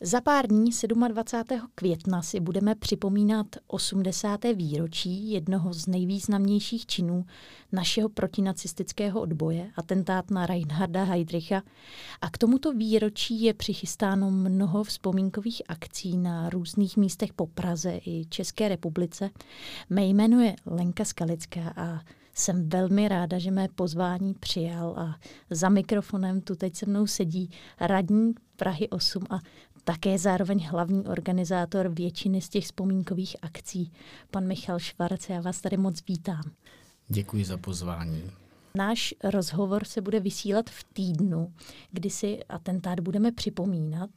Za pár dní 27. května si budeme připomínat 80. výročí jednoho z nejvýznamnějších činů našeho protinacistického odboje, atentát na Reinharda Heydricha. A k tomuto výročí je přichystáno mnoho vzpomínkových akcí na různých místech po Praze i České republice. Mé jméno je Lenka Skalická a jsem velmi ráda, že mé pozvání přijal a za mikrofonem tu teď se mnou sedí radní Prahy 8 a také zároveň hlavní organizátor většiny z těch vzpomínkových akcí, pan Michal Švarc. Já vás tady moc vítám. Děkuji za pozvání. Náš rozhovor se bude vysílat v týdnu, kdy si atentát budeme připomínat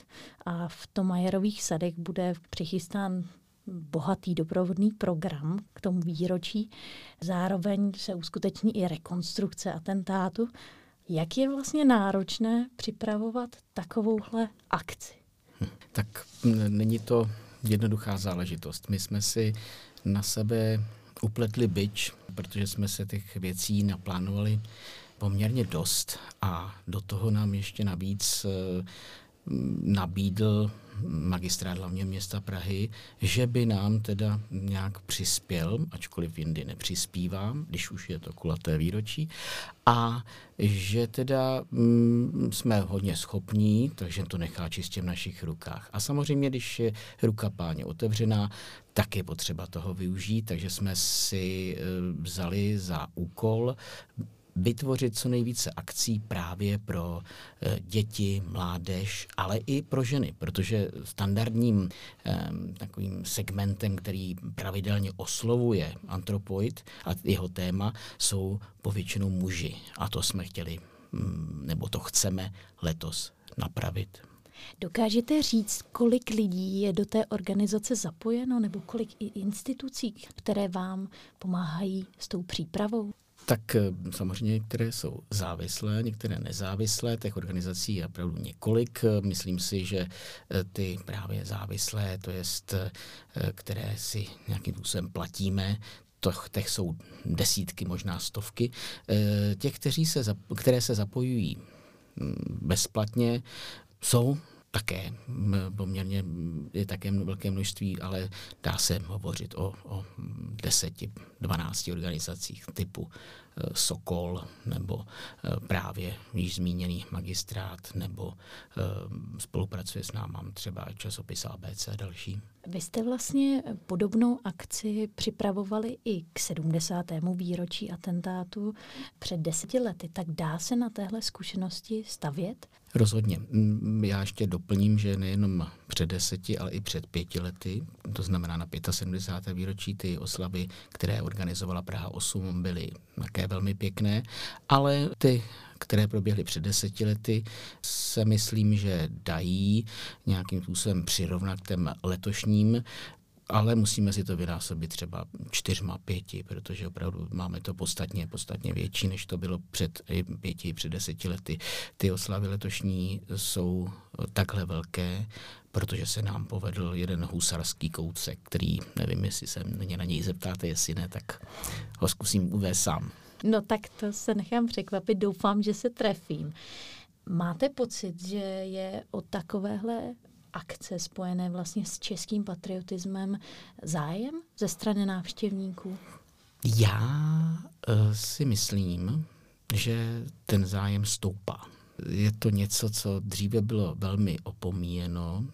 a v Tomajerových sadech bude přichystán bohatý doprovodný program k tomu výročí. Zároveň se uskuteční i rekonstrukce atentátu. Jak je vlastně náročné připravovat takovouhle akci? Tak není to jednoduchá záležitost. My jsme si na sebe upletli byč, protože jsme se těch věcí naplánovali poměrně dost a do toho nám ještě navíc nabídl magistrát hlavně města Prahy, že by nám teda nějak přispěl, ačkoliv jindy nepřispívá, když už je to kulaté výročí, a že teda mm, jsme hodně schopní, takže to nechá čistě v našich rukách. A samozřejmě, když je ruka páně otevřená, tak je potřeba toho využít, takže jsme si e, vzali za úkol vytvořit co nejvíce akcí právě pro eh, děti, mládež, ale i pro ženy, protože standardním takovým segmentem, který pravidelně oslovuje antropoid a jeho téma, jsou povětšinou muži. A to jsme chtěli, mm, nebo to chceme letos napravit. Dokážete říct, kolik lidí je do té organizace zapojeno, nebo kolik i institucí, které vám pomáhají s tou přípravou? Tak eh, samozřejmě některé jsou závislé, některé nezávislé, těch organizací je opravdu několik. Myslím si, že eh, ty právě závislé, to jest, eh, které si nějakým způsobem platíme, to, těch jsou desítky, možná stovky. Těch, kteří se, které se zapojují mm, bezplatně, jsou také poměrně je také velké množství, ale dá se hovořit o, o deseti, dvanácti organizacích typu e, Sokol nebo e, právě již zmíněný magistrát nebo e, spolupracuje s námi třeba časopis ABC a další. Vy jste vlastně podobnou akci připravovali i k 70. výročí atentátu před deseti lety. Tak dá se na téhle zkušenosti stavět? Rozhodně. Já ještě doplním, že nejenom před deseti, ale i před pěti lety, to znamená na 75. výročí, ty oslavy, které organizovala Praha 8, byly také velmi pěkné, ale ty které proběhly před deseti lety, se myslím, že dají nějakým způsobem přirovnat k těm letošním ale musíme si to vynásobit třeba čtyřma, pěti, protože opravdu máme to podstatně, podstatně větší, než to bylo před pěti, před deseti lety. Ty oslavy letošní jsou takhle velké, protože se nám povedl jeden husarský kousek, který, nevím, jestli se mě na něj zeptáte, jestli ne, tak ho zkusím uvést sám. No tak to se nechám překvapit, doufám, že se trefím. Máte pocit, že je o takovéhle akce spojené vlastně s českým patriotismem zájem ze strany návštěvníků? Já uh, si myslím, že ten zájem stoupá. Je to něco, co dříve bylo velmi opomíjeno,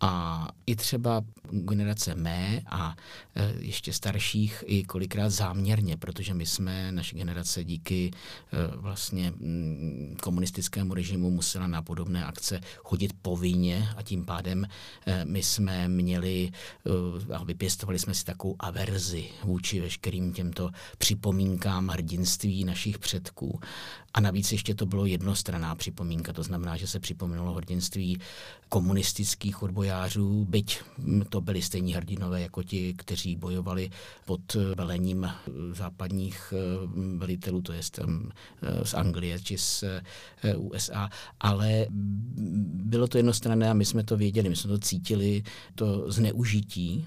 a i třeba generace mé a e, ještě starších i kolikrát záměrně, protože my jsme, naše generace díky e, vlastně mm, komunistickému režimu musela na podobné akce chodit povinně a tím pádem e, my jsme měli a vypěstovali jsme si takovou averzi vůči veškerým těmto připomínkám hrdinství našich předků. A navíc ještě to bylo jednostranná připomínka, to znamená, že se připomínalo hrdinství komunistických odbojářů, byť to byli stejní hrdinové jako ti, kteří bojovali pod velením západních eh, velitelů, to je eh, z Anglie či z eh, USA, ale bylo to jednostranné a my jsme to věděli, my jsme to cítili, to zneužití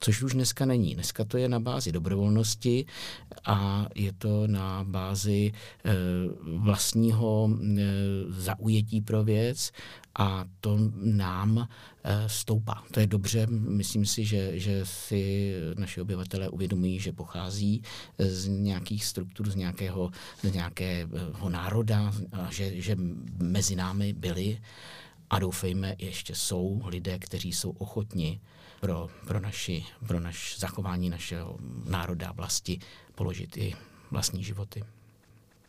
což už dneska není. Dneska to je na bázi dobrovolnosti a je to na bázi e, vlastního e, zaujetí pro věc a to nám e, stoupá. To je dobře, myslím si, že, že si naši obyvatelé uvědomují, že pochází z nějakých struktur, z nějakého, z nějakého národa, a že, že mezi námi byli a doufejme, ještě jsou lidé, kteří jsou ochotni pro, pro, naši, pro naš zachování našeho národa a vlasti položit i vlastní životy.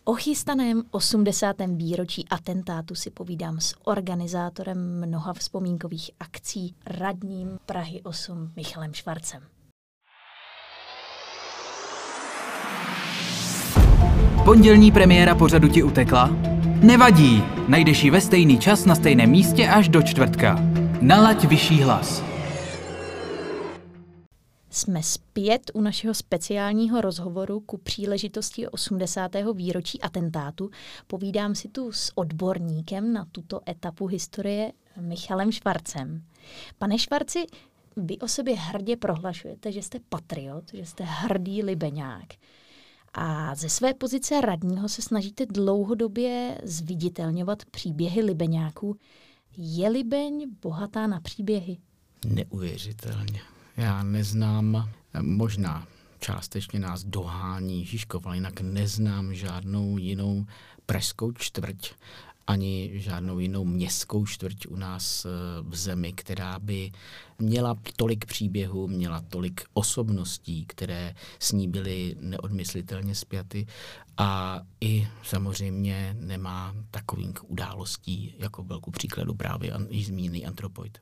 O chystaném 80. výročí atentátu si povídám s organizátorem mnoha vzpomínkových akcí, radním Prahy 8 Michalem Švarcem. Pondělní premiéra pořadu ti utekla? Nevadí, najdeš ji ve stejný čas na stejném místě až do čtvrtka. Nalaď vyšší hlas. Jsme zpět u našeho speciálního rozhovoru ku příležitosti 80. výročí atentátu. Povídám si tu s odborníkem na tuto etapu historie Michalem Švarcem. Pane Švarci, vy o sobě hrdě prohlašujete, že jste patriot, že jste hrdý libeňák. A ze své pozice radního se snažíte dlouhodobě zviditelňovat příběhy libeňáků. Je Libeň bohatá na příběhy? Neuvěřitelně. Já neznám, možná částečně nás dohání Žižkov, ale jinak neznám žádnou jinou pražskou čtvrť, ani žádnou jinou městskou čtvrť u nás eh, v zemi, která by měla tolik příběhů, měla tolik osobností, které s ní byly neodmyslitelně zpěty a i samozřejmě nemá takových událostí, jako byl ku příkladu právě již zmíněný antropoid.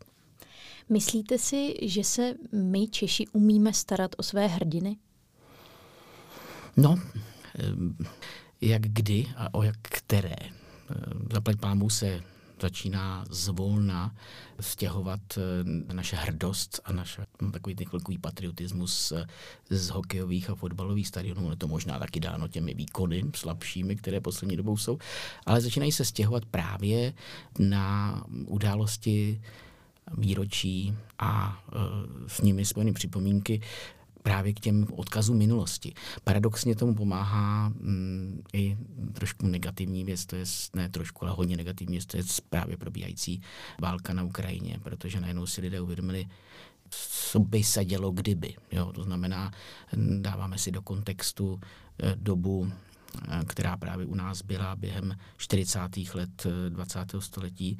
Myslíte si, že se my Češi umíme starat o své hrdiny? No, jak kdy a o jak které. Zaplať pámu se začíná zvolna stěhovat naše hrdost a naše takový ten chvilkový patriotismus z hokejových a fotbalových stadionů. Je to možná taky dáno těmi výkony slabšími, které poslední dobou jsou, ale začínají se stěhovat právě na události výročí a e, s nimi spojené připomínky právě k těm odkazům minulosti. Paradoxně tomu pomáhá mm, i trošku negativní věc, to je ne trošku, ale hodně negativní věc, to je právě probíhající válka na Ukrajině, protože najednou si lidé uvědomili, co by se dělo kdyby. Jo? To znamená, dáváme si do kontextu e, dobu Eh, která právě u nás byla během 40. let 20. Eh, století,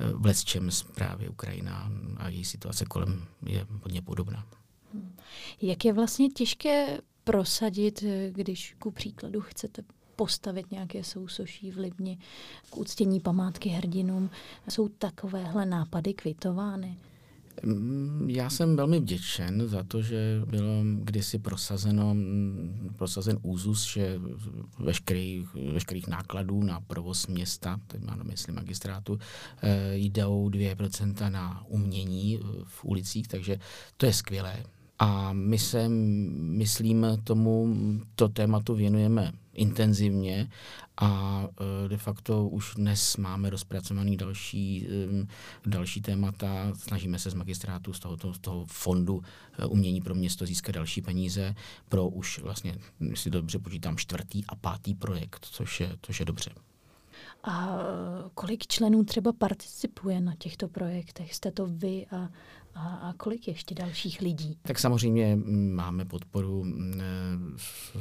eh, v čem právě Ukrajina a její situace kolem je hodně podobná. Jak je vlastně těžké prosadit, když ku příkladu chcete postavit nějaké sousoší v Libni k uctění památky hrdinům. Jsou takovéhle nápady kvitovány? Mm, já jsem velmi vděčen za to, že bylo kdysi prosazeno, mm, prosazen úzus, že veškerých, veškerých nákladů na provoz města, teď mám na mysli magistrátu, eh, jdou 2% na umění v ulicích, takže to je skvělé. A my se, myslím, tomu to tématu věnujeme intenzivně a e, de facto už dnes máme rozpracovaný další, další témata. Snažíme se z magistrátu, z tohoto, z toho fondu e, umění pro město získat další peníze pro už vlastně, si dobře počítám, čtvrtý a pátý projekt, což je, což je dobře. A kolik členů třeba participuje na těchto projektech? Jste to vy a a, a kolik ještě dalších lidí? Tak samozřejmě máme podporu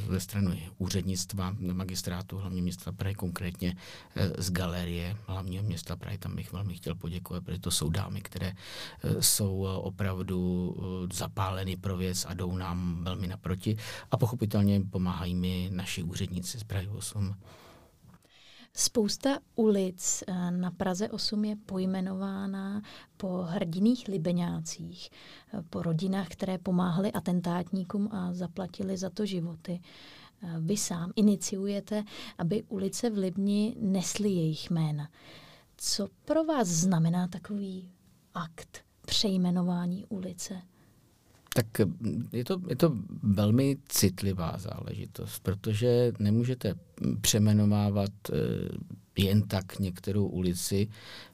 ze strany úřednictva magistrátu hlavního města Prahy, konkrétně e, z galerie hlavního města Prahy. Tam bych velmi chtěl poděkovat, protože to jsou dámy, které e, jsou opravdu zapáleny pro věc a jdou nám velmi naproti. A pochopitelně pomáhají mi naši úředníci z Prahy 8. Spousta ulic eh, na Praze 8 je pojmenována po hrdiných libeňácích, eh, po rodinách, které pomáhaly atentátníkům a zaplatili za to životy. Eh, vy sám iniciujete, aby ulice v Libni nesly jejich jména. Co pro vás znamená takový akt přejmenování ulice? Tak je to, je to velmi citlivá záležitost, protože nemůžete přeměnovávat eh, jen tak některou ulici.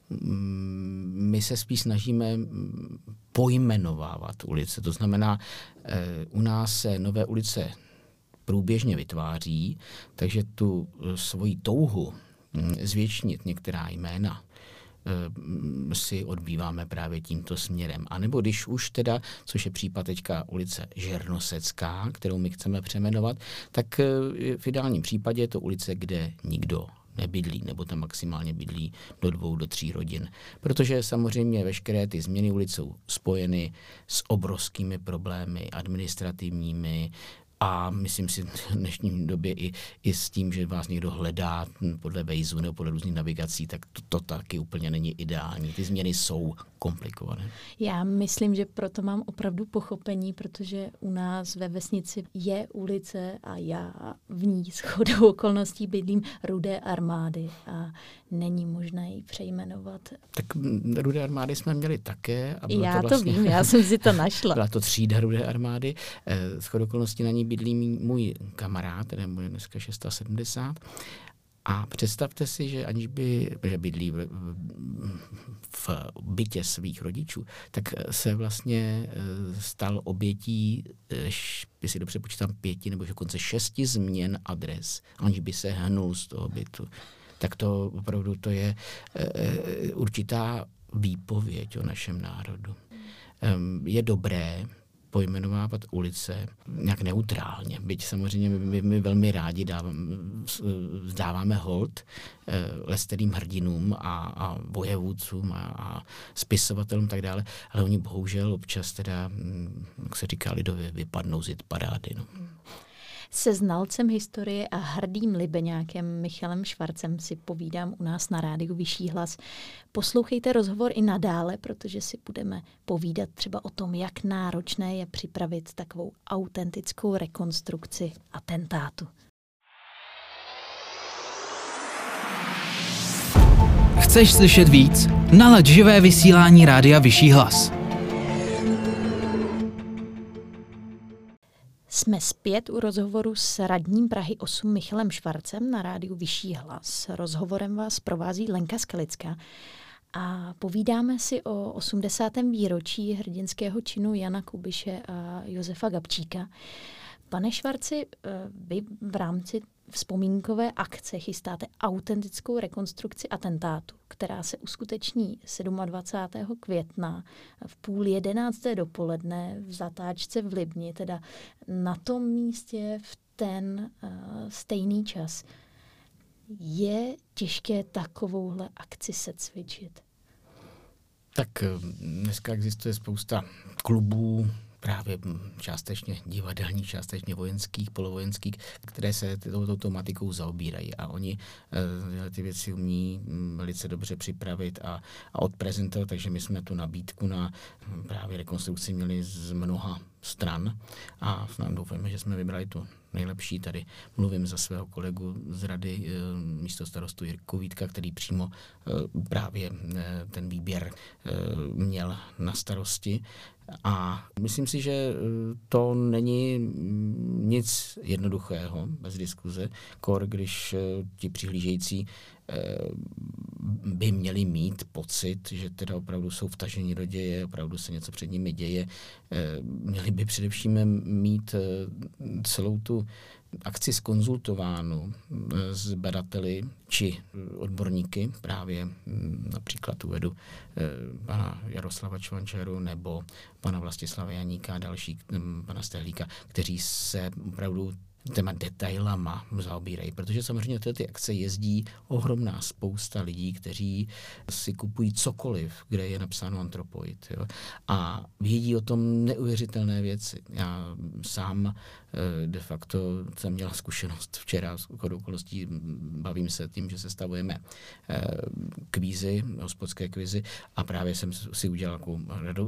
Mm, my se spíš snažíme mm, pojmenovávat ulice. To znamená, u nás se nové ulice průběžně vytváří, takže tu svoji touhu zvětšnit některá jména Eh, si odbýváme právě tímto směrem. A nebo když už teda, což je případ teďka ulice Žernosecká, kterou my chceme přeměnovat, tak eh, v ideálním případě je to ulice, kde nikdo nebydlí, nebo tam maximálně bydlí do dvou, do tří rodin. Protože samozřejmě veškeré ty změny ulic jsou spojeny s obrovskými problémy administrativními, a myslím si v dnešní době i, i s tím, že vás někdo hledá podle Waze nebo podle různých navigací, tak to, to taky úplně není ideální. Ty změny jsou komplikované. Já myslím, že proto mám opravdu pochopení, protože u nás ve vesnici je ulice a já v ní s chodou okolností bydlím Rudé armády a není možné ji přejmenovat. Tak Rudé armády jsme měli také. A já to, vlastně, to vím, já jsem si to našla. Byla to třída Rudé armády. Eh, s chodou okolností na ní bydlí můj kamarád, ten je dneska 670. A představte si, že aniž by, že bydlí v, v bytě svých rodičů, tak se vlastně eh, stal obětí, by si dobře počítám, pěti nebo dokonce šesti změn adres, aniž by se hnul z toho bytu. Tak to opravdu to je eh, určitá výpověď o našem národu. Je dobré, pojmenovávat ulice nějak neutrálně. Byť samozřejmě my, my velmi rádi dávám, dáváme hold eh, lesterým hrdinům a, a bojevůdcům a, a spisovatelům tak dále, ale oni bohužel občas teda, hm, jak se říká lidově, vypadnou z parády. No. Se znalcem historie a hrdým libeňákem Michalem Švarcem si povídám u nás na rádiu Vyšší hlas. Poslouchejte rozhovor i nadále, protože si budeme povídat třeba o tom, jak náročné je připravit takovou autentickou rekonstrukci atentátu. Chceš slyšet víc? Nalaď živé vysílání Rádia Vyšší hlas. Jsme zpět u rozhovoru s radním Prahy 8 Michalem Švarcem na rádiu Vyšší hlas. Rozhovorem vás provází Lenka Skalická a povídáme si o 80. výročí hrdinského činu Jana Kubiše a Josefa Gabčíka. Pane Švarci, eh, vy v rámci vzpomínkové akce chystáte autentickou rekonstrukci atentátu, která se uskuteční 27. května v půl jedenácté dopoledne v zatáčce v Libni, teda na tom místě v ten uh, stejný čas. Je těžké takovouhle akci se cvičit? Tak eh, dneska existuje spousta klubů, právě částečně divadelních, částečně vojenských, polovojenských, které se touto tematikou zaobírají a oni uh, ty věci umí um, velice dobře připravit a, a odprezentovat, takže my jsme tu nabídku na um, právě rekonstrukci měli z mnoha stran a doufáme, že jsme vybrali tu nejlepší. Tady mluvím za svého kolegu z rady e, místo starostu Jirku Vítka, který přímo e, právě ten výběr měl na starosti. A myslím si, že eh, to není mm, nic jednoduchého, bez diskuze, kor, když eh, ti přihlížející eh, by měli mít pocit, že teda opravdu jsou vtaženi do děje, opravdu se něco před nimi děje. Měli by především mít celou tu akci skonzultovánu eh, s badateli či odborníky, právě hm, například uvedu eh, pana Jaroslava Čvančeru nebo pana Vlastislava Janíka a další hm, pana Stehlíka, kteří se opravdu těma detailama zaobírají, protože samozřejmě tyhle ty akce jezdí ohromná spousta lidí, kteří si kupují cokoliv, kde je napsáno antropoid. Jo? A vědí o tom neuvěřitelné věci. Já sám eh, de facto jsem měl zkušenost včera s okolností, bavím se tím, že sestavujeme eh, kvízy, hospodské kvízy a právě jsem si udělal takovou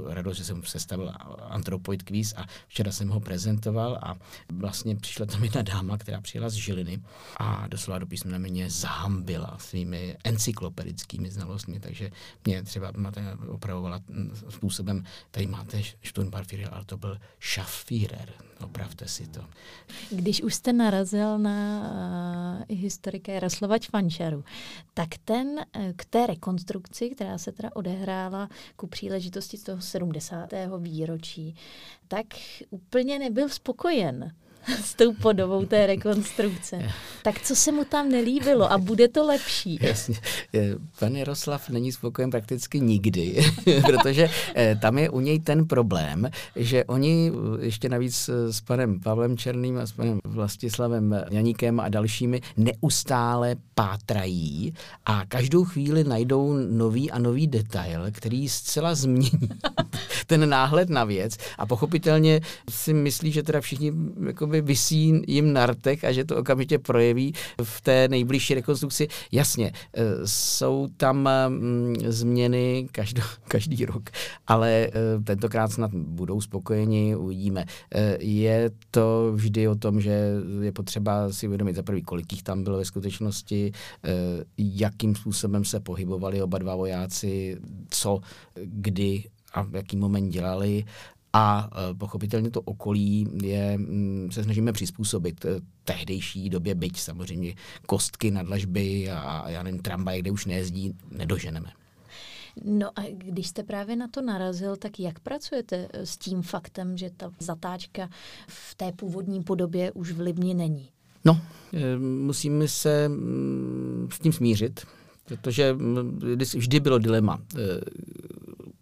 radost, že jsem sestavil antropoid kvíz a včera jsem ho prezentoval a vlastně přišla tam jedna dáma, která přijela z Žiliny a doslova do písmena mě zahambila svými encyklopedickými znalostmi, takže mě třeba opravovala způsobem, tady máte Sturmbarführer, ale to byl Schaffführer, opravte si to. Když už jste narazil na uh, historika Jaroslava Čvančaru, tak ten uh, k té rekonstrukci, která se teda odehrála ku příležitosti toho 70. výročí, tak úplně nebyl spokojen s tou podobou té rekonstrukce. Tak co se mu tam nelíbilo a bude to lepší? Jasně. Pan Jaroslav není spokojen prakticky nikdy, protože eh, tam je u něj ten problém, že oni eh, ještě navíc eh, s panem Pavlem Černým a s panem Vlastislavem Janíkem a dalšími neustále pátrají a každou chvíli najdou nový a nový detail, který zcela změní ten náhled na věc a pochopitelně si myslí, že teda všichni jakoby vysí jim na rtech a že to okamžitě projeví v té nejbližší rekonstrukci. Jasně, e, jsou tam mm, změny každý, každý rok, ale e, tentokrát snad budou spokojeni, uvidíme. E, je to vždy o tom, že je potřeba si uvědomit za prvý, kolik jich tam bylo ve skutečnosti, jakým způsobem se pohybovali oba dva vojáci, co, kdy a v jaký moment dělali a e, pochopitelně to okolí je, mm, se snažíme přizpůsobit e, tehdejší době, byť samozřejmě kostky na dlažby a já nevím, tramvaje, kde už nejezdí, nedoženeme. No a když jste právě na to narazil, tak jak pracujete e, s tím faktem, že ta zatáčka v té původní podobě už v Libni není? No, musíme se mm, s tím smířit, protože mm, vždy bylo dilema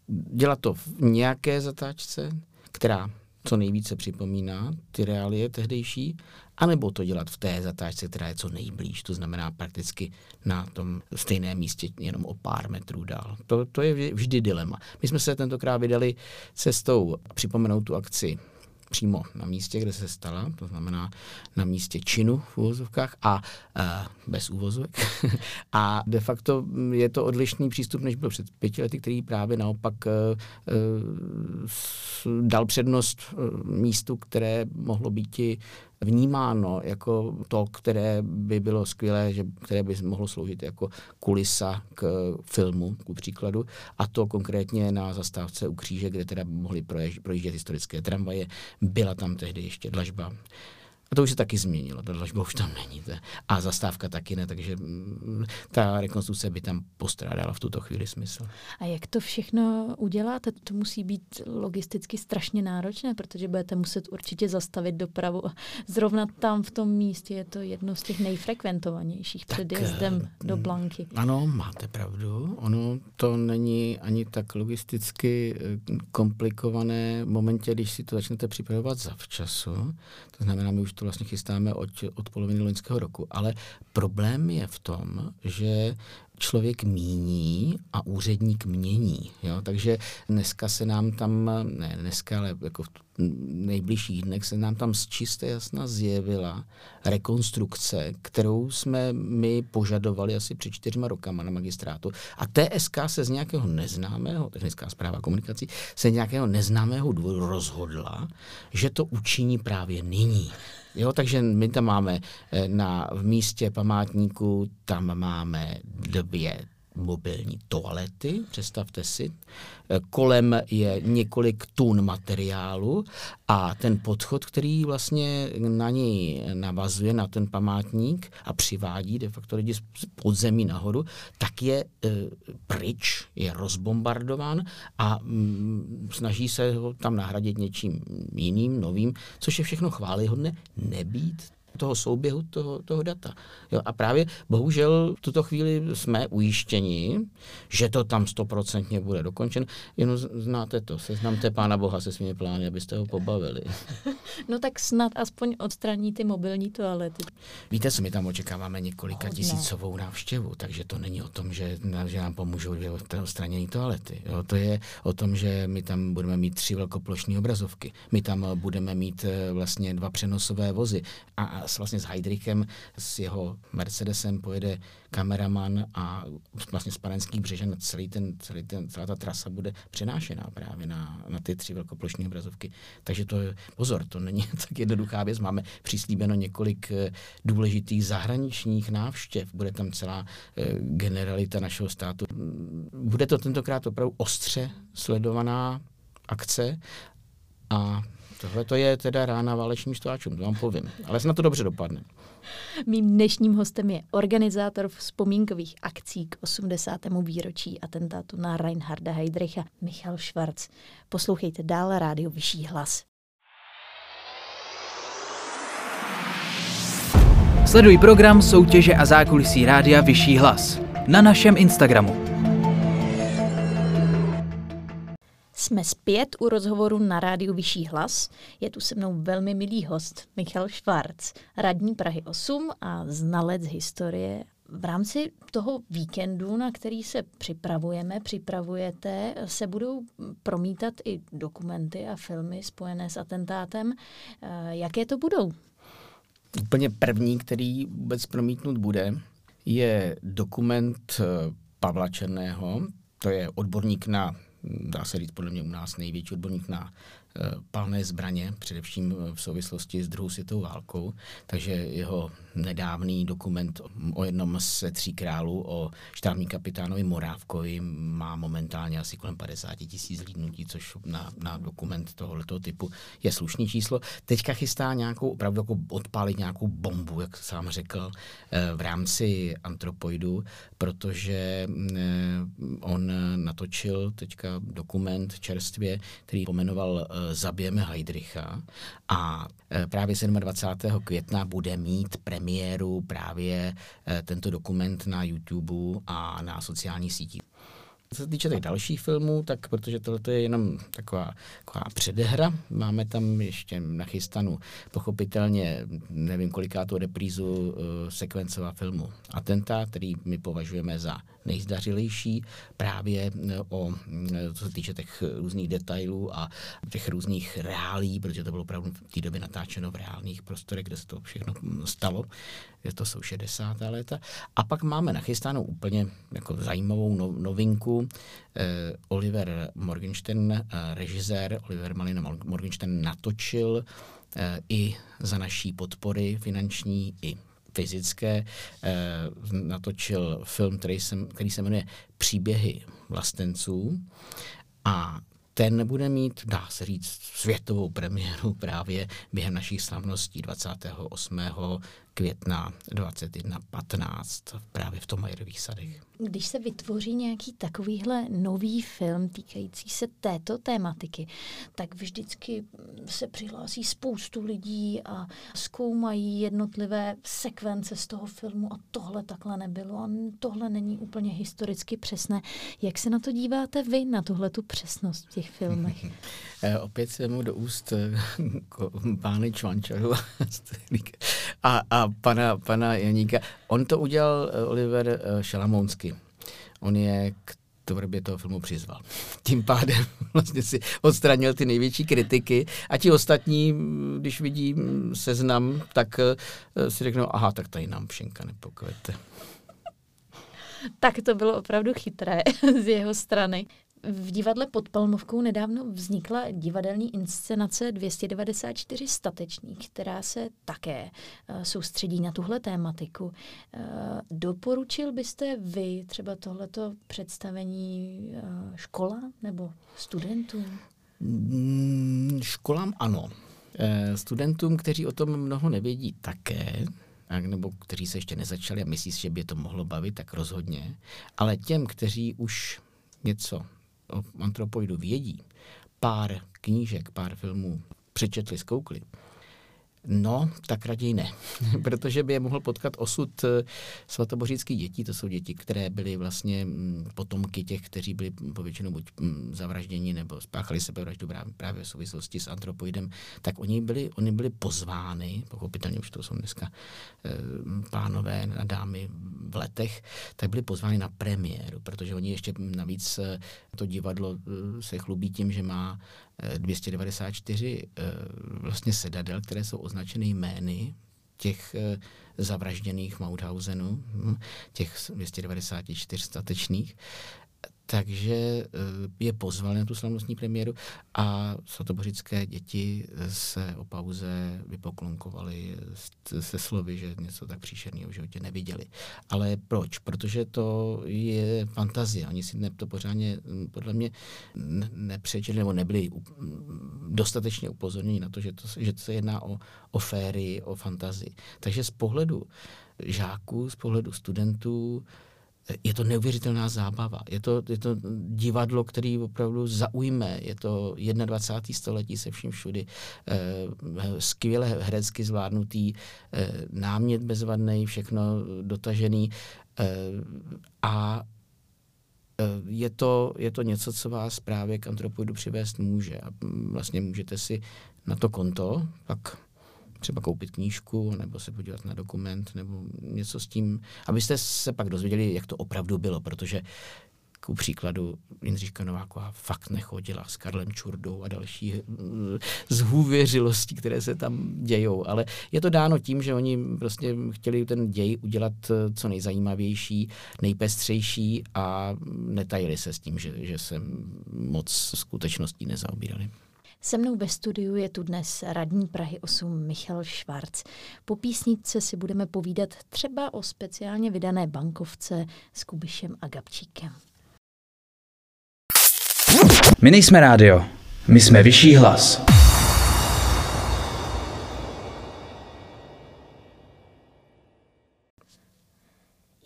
dělat to v nějaké zatáčce, která co nejvíce připomíná ty reálie tehdejší, anebo to dělat v té zatáčce, která je co nejblíž, to znamená prakticky na tom stejném místě, jenom o pár metrů dál. To, to je vždy dilema. My jsme se tentokrát vydali cestou připomenout tu akci přímo na místě, kde se stala, to znamená na místě činu v úvozovkách a a bez úvozovek. a de facto je to odlišný přístup, než byl před pěti lety, který právě naopak uh, dal přednost místu, které mohlo být vnímáno jako to, které by bylo skvělé, že, které by mohlo sloužit jako kulisa k filmu, ku příkladu, a to konkrétně na zastávce u kříže, kde teda mohly projíždět historické tramvaje. Byla tam tehdy ještě dlažba a to už se taky změnilo, ta dlažba už tam není. A zastávka taky ne, takže mm, ta rekonstrukce by tam postrádala v tuto chvíli smysl. A jak to všechno uděláte? To musí být logisticky strašně náročné, protože budete muset určitě zastavit dopravu. Zrovna tam v tom místě je to jedno z těch nejfrekventovanějších tak, předjezdem do mm, Blanky. Ano, máte pravdu. Ono to není ani tak logisticky eh, komplikované v momentě, když si to začnete připravovat zavčasu. To znamená, my už to vlastně chystáme od, od poloviny loňského roku. Ale problém je v tom, že člověk míní a úředník mění. Jo? Takže dneska se nám tam, ne dneska, ale jako v nejbližších dnech se nám tam z čisté jasna zjevila rekonstrukce, kterou jsme my požadovali asi před čtyřma rokama na magistrátu. A TSK se z nějakého neznámého, technická zpráva komunikací, se nějakého neznámého důvodu rozhodla, že to učiní právě nyní. Jo, takže my tam máme eh, na, v místě památníku, tam máme dvě mobilní toalety, představte si. Kolem je několik tun materiálu a ten podchod, který vlastně na něj navazuje, na ten památník a přivádí de facto lidi z podzemí nahoru, tak je e, pryč, je rozbombardován a mm, snaží se ho tam nahradit něčím jiným, novým, což je všechno chválihodné, nebýt toho souběhu toho, toho data. Jo, a právě bohužel v tuto chvíli jsme ujištěni, že to tam stoprocentně bude dokončen. Jenom znáte to, seznamte Pána Boha se svými plány, abyste ho pobavili. No tak snad aspoň odstraní ty mobilní toalety. Víte, co my tam očekáváme několika Hodně. tisícovou návštěvu, takže to není o tom, že, že nám pomůžou v odstranění toalety. Jo, to je o tom, že my tam budeme mít tři velkoplošní obrazovky. My tam budeme mít eh, vlastně dva přenosové vozy a s, vlastně s Heidrichem, s jeho Mercedesem pojede kameraman a vlastně z Panenských břežen celý ten, celý ten, celá ta trasa bude přenášená právě na, na ty tři velkoplošní obrazovky. Takže to je, pozor, to není tak jednoduchá věc. Máme přislíbeno několik eh, důležitých zahraničních návštěv. Bude tam celá eh, generalita našeho státu. Bude to tentokrát opravdu ostře sledovaná akce a tohle to je teda rána válečním stváčům, to vám povím. Ale se na to dobře dopadne. Mým dnešním hostem je organizátor vzpomínkových akcí k 80. výročí atentátu na Reinharda Heydricha Michal Švarc. Poslouchejte dál rádio Vyšší hlas. Sleduj program, soutěže a zákulisí rádia Vyšší hlas na našem Instagramu. Jsme zpět u rozhovoru na rádiu Vyšší hlas. Je tu se mnou velmi milý host Michal Švarc, radní Prahy 8 a znalec historie. V rámci toho víkendu, na který se připravujeme, připravujete, se budou promítat i dokumenty a filmy spojené s atentátem. Eh, jaké to budou? Úplně první, který vůbec promítnut bude, je dokument eh, Pavla Černého, to je odborník na dá se říct podle mě u nás největší odborník na Eh, palné zbraně, především v souvislosti s druhou světovou válkou. Takže jeho nedávný dokument o jednom z tří králů, o štábní kapitánovi Morávkovi, má momentálně asi kolem 50 tisíc lídnutí, což na, na dokument tohoto typu je slušný číslo. Teďka chystá nějakou, opravdu jako odpálit nějakou bombu, jak sám řekl, eh, v rámci antropoidu, protože eh, on natočil teďka dokument čerstvě, který pomenoval Zabijeme Heidricha a právě 27. května bude mít premiéru právě e, tento dokument na YouTube a na sociálních sítích. Co se týče těch dalších filmů, tak protože tohle je jenom taková, taková předehra, máme tam ještě nachystanu pochopitelně, nevím kolikátou reprízu uh, sekvencová filmu Atentát, který my považujeme za nejzdařilejší právě eh, o, eh, co se týče těch různých detailů a těch různých reálí, protože to bylo opravdu v té době natáčeno v reálných prostorech, kde se to všechno stalo. To jsou 60. léta. A pak máme nachystánou úplně jako zajímavou no, novinku. Eh, Oliver Morgenstern, režisér Oliver Malina Morgenstern natočil i za naší podpory finanční i fyzické, eh, natočil film, který se, který se jmenuje Příběhy vlastenců. A ten bude mít, dá se říct, světovou premiéru právě během našich slavností 28 května 2115 právě v Tomajerových sadech. Když se vytvoří nějaký takovýhle nový film týkající se této tématiky, tak vždycky se přihlásí spoustu lidí a zkoumají jednotlivé sekvence z toho filmu a tohle takhle nebylo a tohle není úplně historicky přesné. Jak se na to díváte vy, na tuhle tu přesnost v těch filmech? Eh, opět se mu do úst eh, pány Čvančaru a, a pana, pana Janíka. On to udělal eh, Oliver Šalamounsky. On je k tvorbě toho filmu přizval. Tím pádem vlastně si odstranil ty největší kritiky a ti ostatní, když vidí seznam, tak si řeknou, aha, tak tady nám všenka nepokojete. Tak to bylo opravdu chytré z jeho strany. V divadle pod Palmovkou nedávno vznikla divadelní inscenace 294 statečník, která se také uh, soustředí na tuhle tématiku. Uh, doporučil byste vy třeba tohleto představení uh, škola nebo studentům? Mm, školám ano. Studentům, kteří o tom mnoho nevědí, také nebo kteří se ještě nezačali a myslí že by je to mohlo bavit, tak rozhodně. Ale těm, kteří už něco o antropoidu vědí, pár knížek, pár filmů přečetli, zkoukli, No, tak raději ne, protože by je mohl potkat osud eh, svatobořických dětí. To jsou děti, které byly vlastně mm, potomky těch, kteří byli povětšinou buď mm, zavražděni nebo spáchali sebevraždu právě v souvislosti s antropoidem. Tak oni byli, oni byli pozvány, pochopitelně už to jsou dneska eh, pánové a dámy v letech, tak byli pozváni na premiéru, protože oni ještě navíc eh, to divadlo se chlubí tím, že má 294 vlastně sedadel, které jsou označeny jmény těch eh, zavražděných Mauthausenů, hm, těch 294 statečných, takže eh, je pozval na tu slavnostní premiéru a svatobořické děti se o pauze vypoklonkovali se slovy, že něco tak příšerného v životě neviděli. Ale proč? Protože to je fantazie. Oni si to pořádně hm, podle mě nepřečili nebo nebyli dostatečně upozorněni na to, že, to, že to se jedná o, o féry, o fantazii. Takže z pohledu žáků, z pohledu studentů, je to neuvěřitelná zábava. Je to, je to divadlo, který opravdu zaujme. Je to 21. století se vším všudy. E, skvěle herecky zvládnutý, e, námět bezvadný, všechno dotažený. E, a je to, je to něco, co vás právě k antropoidu přivést může. A vlastně můžete si na to konto pak třeba koupit knížku, nebo se podívat na dokument, nebo něco s tím, abyste se pak dozvěděli, jak to opravdu bylo, protože ku příkladu Jindřiška Nováková fakt nechodila s Karlem Čurdou a další eh, zhůvěřilostí, které se tam dějou. Ale je to dáno tím, že oni prostě chtěli ten děj udělat eh, co nejzajímavější, nejpestřejší a netajili se s tím, že, že se moc skutečností nezaobírali. Se mnou ve studiu je tu dnes radní Prahy 8 Michal Švarc. Po písničce si budeme povídat třeba o speciálně vydané bankovce s Kubišem a Gabčíkem. My nejsme rádio, my jsme vyšší hlas.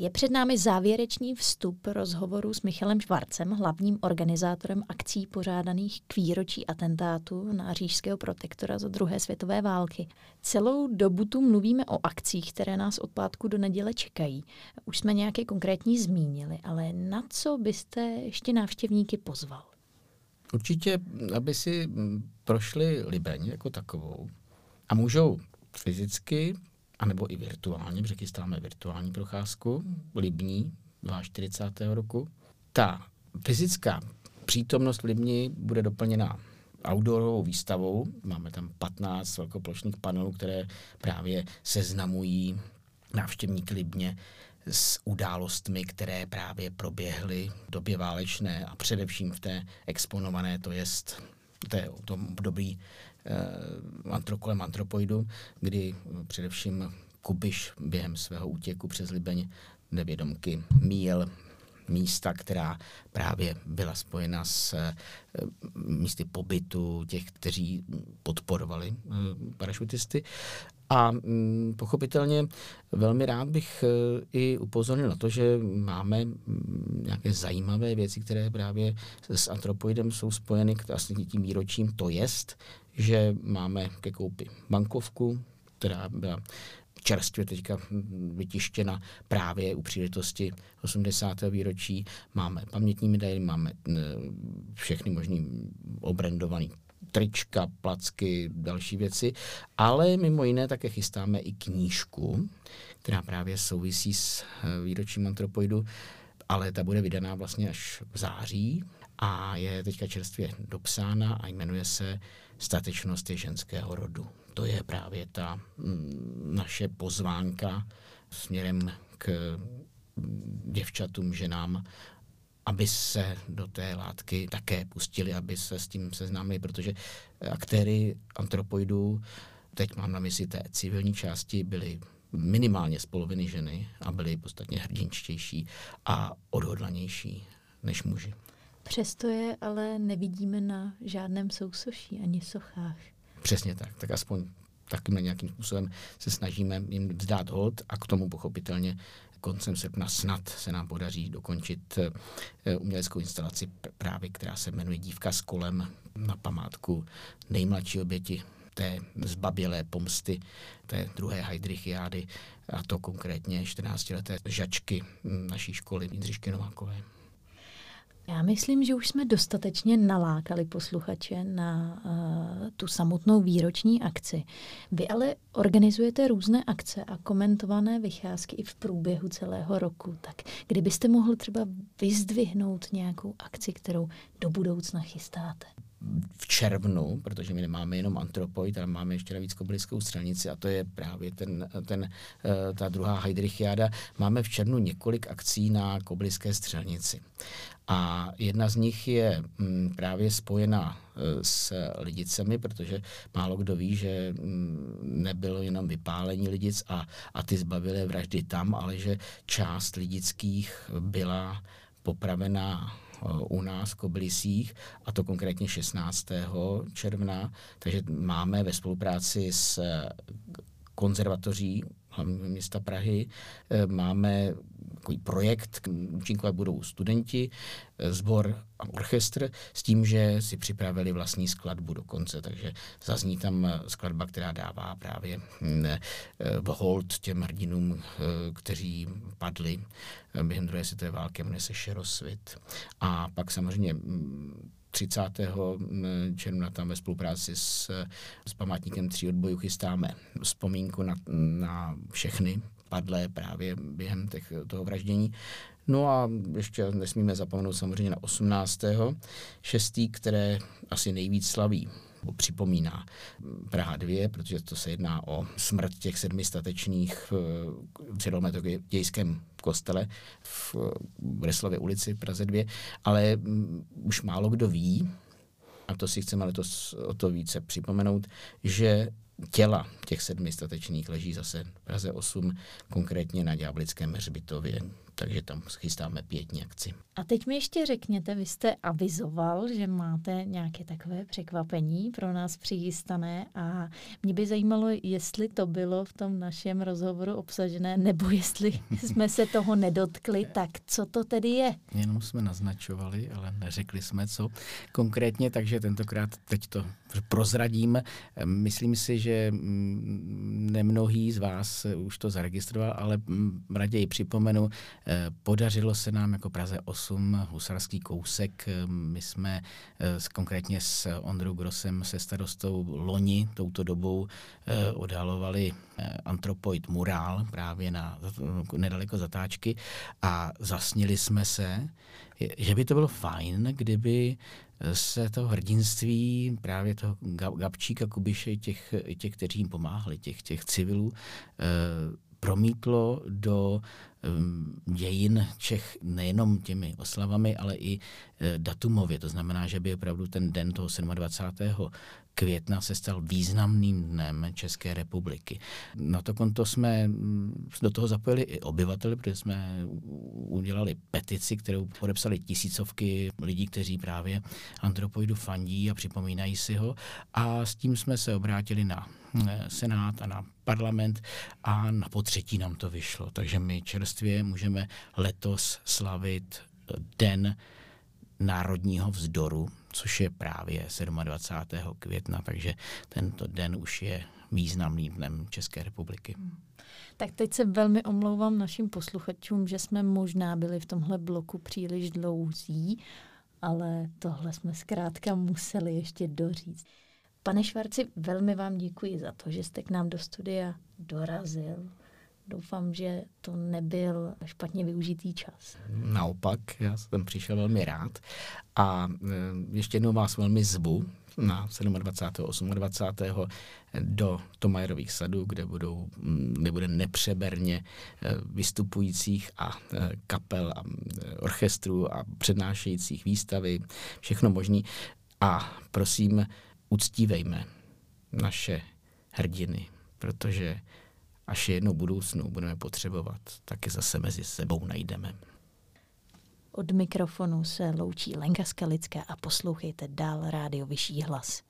Je před námi závěrečný vstup rozhovoru s Michalem Švarcem, hlavním organizátorem akcí pořádaných k výročí atentátu na řížského protektora za druhé světové války. Celou dobu tu mluvíme o akcích, které nás od pátku do neděle čekají. Už jsme nějaké konkrétní zmínili, ale na co byste ještě návštěvníky pozval? Určitě, aby si prošli Libeň jako takovou a můžou fyzicky anebo i virtuálně, protože chystáme virtuální procházku, Libní, 42. roku. Ta fyzická přítomnost v Libni bude doplněna outdoorovou výstavou. Máme tam 15 velkoplošných panelů, které právě seznamují návštěvník Libně s událostmi, které právě proběhly v době válečné a především v té exponované, to jest té, tom období kolem antropoidu, kdy především Kubiš během svého útěku přes Libeň nevědomky míjel místa, která právě byla spojena s eh, místy pobytu těch, kteří podporovali eh, parašutisty. A mm, pochopitelně velmi rád bych eh, i upozornil na to, že máme mm, nějaké zajímavé věci, které právě s antropoidem jsou spojeny k tím výročím. To jest, že máme ke koupi bankovku, která byla čerstvě teďka vytištěna právě u příležitosti 80. výročí. Máme pamětní medaily, máme všechny možný obrendované trička, placky, další věci, ale mimo jiné také chystáme i knížku, která právě souvisí s eh, výročím antropoidu, ale ta bude vydaná vlastně až v září a je teďka čerstvě dopsána a jmenuje se Statečnost je ženského rodu. To je právě ta mm, naše pozvánka směrem k děvčatům, ženám, aby se do té látky také pustili, aby se s tím seznámili, protože aktéry antropoidů, teď mám na mysli té civilní části, byly minimálně z poloviny ženy a byly podstatně hrdinčtější a odhodlanější než muži. Přesto je ale nevidíme na žádném sousoší ani sochách. Přesně tak, tak aspoň takým nějakým způsobem se snažíme jim vzdát hold a k tomu pochopitelně koncem srpna snad se nám podaří dokončit eh, uměleckou instalaci právě, která se jmenuje Dívka s kolem na památku nejmladší oběti té zbabělé pomsty té druhé Heidrichiády a to konkrétně 14-leté žačky naší školy Jindřišky Novákové. Já myslím, že už jsme dostatečně nalákali posluchače na uh, tu samotnou výroční akci. Vy ale organizujete různé akce a komentované vycházky i v průběhu celého roku. Tak kdybyste mohl třeba vyzdvihnout nějakou akci, kterou do budoucna chystáte? V červnu, protože my nemáme jenom antropoid, ale máme ještě navíc kobyliskou střelnici a to je právě ten, ten, eh, ta druhá Heidrichiáda. Máme v červnu několik akcí na kobyliské střelnici. A jedna z nich je mm, právě spojena eh, s lidicemi, protože málo kdo ví, že mm, nebylo jenom vypálení lidic a, a ty zbavily vraždy tam, ale že část lidických byla popravená u nás Koblisích, a to konkrétně 16. června. Takže máme ve spolupráci s konzervatoří hlavního města Prahy, eh, máme takový projekt, účinkovat budou studenti, eh, sbor a orchestr, s tím, že si připravili vlastní skladbu dokonce, takže zazní tam eh, skladba, která dává právě mm, v hold těm hrdinům, kteří padli během druhé světové války, jmenuje se Šerosvit. A pak samozřejmě mm, 30. června tam ve spolupráci s, s památníkem tří odbojů chystáme vzpomínku na, na všechny padlé právě během těch, toho vraždění. No a ještě nesmíme zapomenout samozřejmě na 18. 6. které asi nejvíc slaví připomíná Praha 2, protože to se jedná o smrt těch sedmi statečných v Předolmetodějském kostele v Breslově ulici Praze 2, ale mm, už málo kdo ví, a to si chceme letos o to více připomenout, že těla těch sedmi statečných leží zase v Praze 8, konkrétně na Ďáblickém hřbitově, takže tam chystáme pětní akci. A teď mi ještě řekněte, vy jste avizoval, že máte nějaké takové překvapení pro nás přichystané a mě by zajímalo, jestli to bylo v tom našem rozhovoru obsažené, nebo jestli jsme se toho nedotkli, tak co to tedy je? Jenom jsme naznačovali, ale neřekli jsme co konkrétně, takže tentokrát teď to prozradím. Myslím si, že mm, nemnohý z vás už to zaregistroval, ale mm, raději připomenu, podařilo se nám jako Praze 8 husarský kousek. My jsme eh, konkrétně s Ondrou Grosem, se starostou loni touto dobou eh, odhalovali antropoid murál právě na, nedaleko zatáčky a zasnili jsme se, že by to bylo fajn, kdyby se to hrdinství právě toho Gabčíka, Kubiše, těch, těch kteří jim pomáhali, těch, těch civilů, eh, promítlo do dějin Čech nejenom těmi oslavami, ale i eh, datumově. To znamená, že by opravdu ten den toho 27 května se stal významným dnem České republiky. Na to konto jsme do toho zapojili i obyvatele, protože jsme udělali petici, kterou podepsali tisícovky lidí, kteří právě antropoidu fandí a připomínají si ho. A s tím jsme se obrátili na eh, Senát a na parlament a na potřetí nám to vyšlo. Takže my čerstvě můžeme letos slavit den národního vzdoru, což je právě 27. května, takže tento den už je významným dnem České republiky. Hmm. Tak teď se velmi omlouvám našim posluchačům, že jsme možná byli v tomhle bloku příliš dlouzí, ale tohle jsme zkrátka museli ještě doříct. Pane Švarci, velmi vám děkuji za to, že jste k nám do studia dorazil. Doufám, že to nebyl špatně využitý čas. Naopak, já jsem přišel velmi rád a e, ještě jednou vás velmi zvu na 27. 28. do Tomajerových sadů, kde, budou, kde bude nepřeberně e, vystupujících a e, kapel a orchestrů a přednášejících výstavy, všechno možný. A prosím, uctívejme naše hrdiny, protože až je jednou budoucnu budeme potřebovat, taky zase mezi sebou najdeme. Od mikrofonu se loučí Lenka Skalická a poslouchejte dál rádio Vyšší hlas.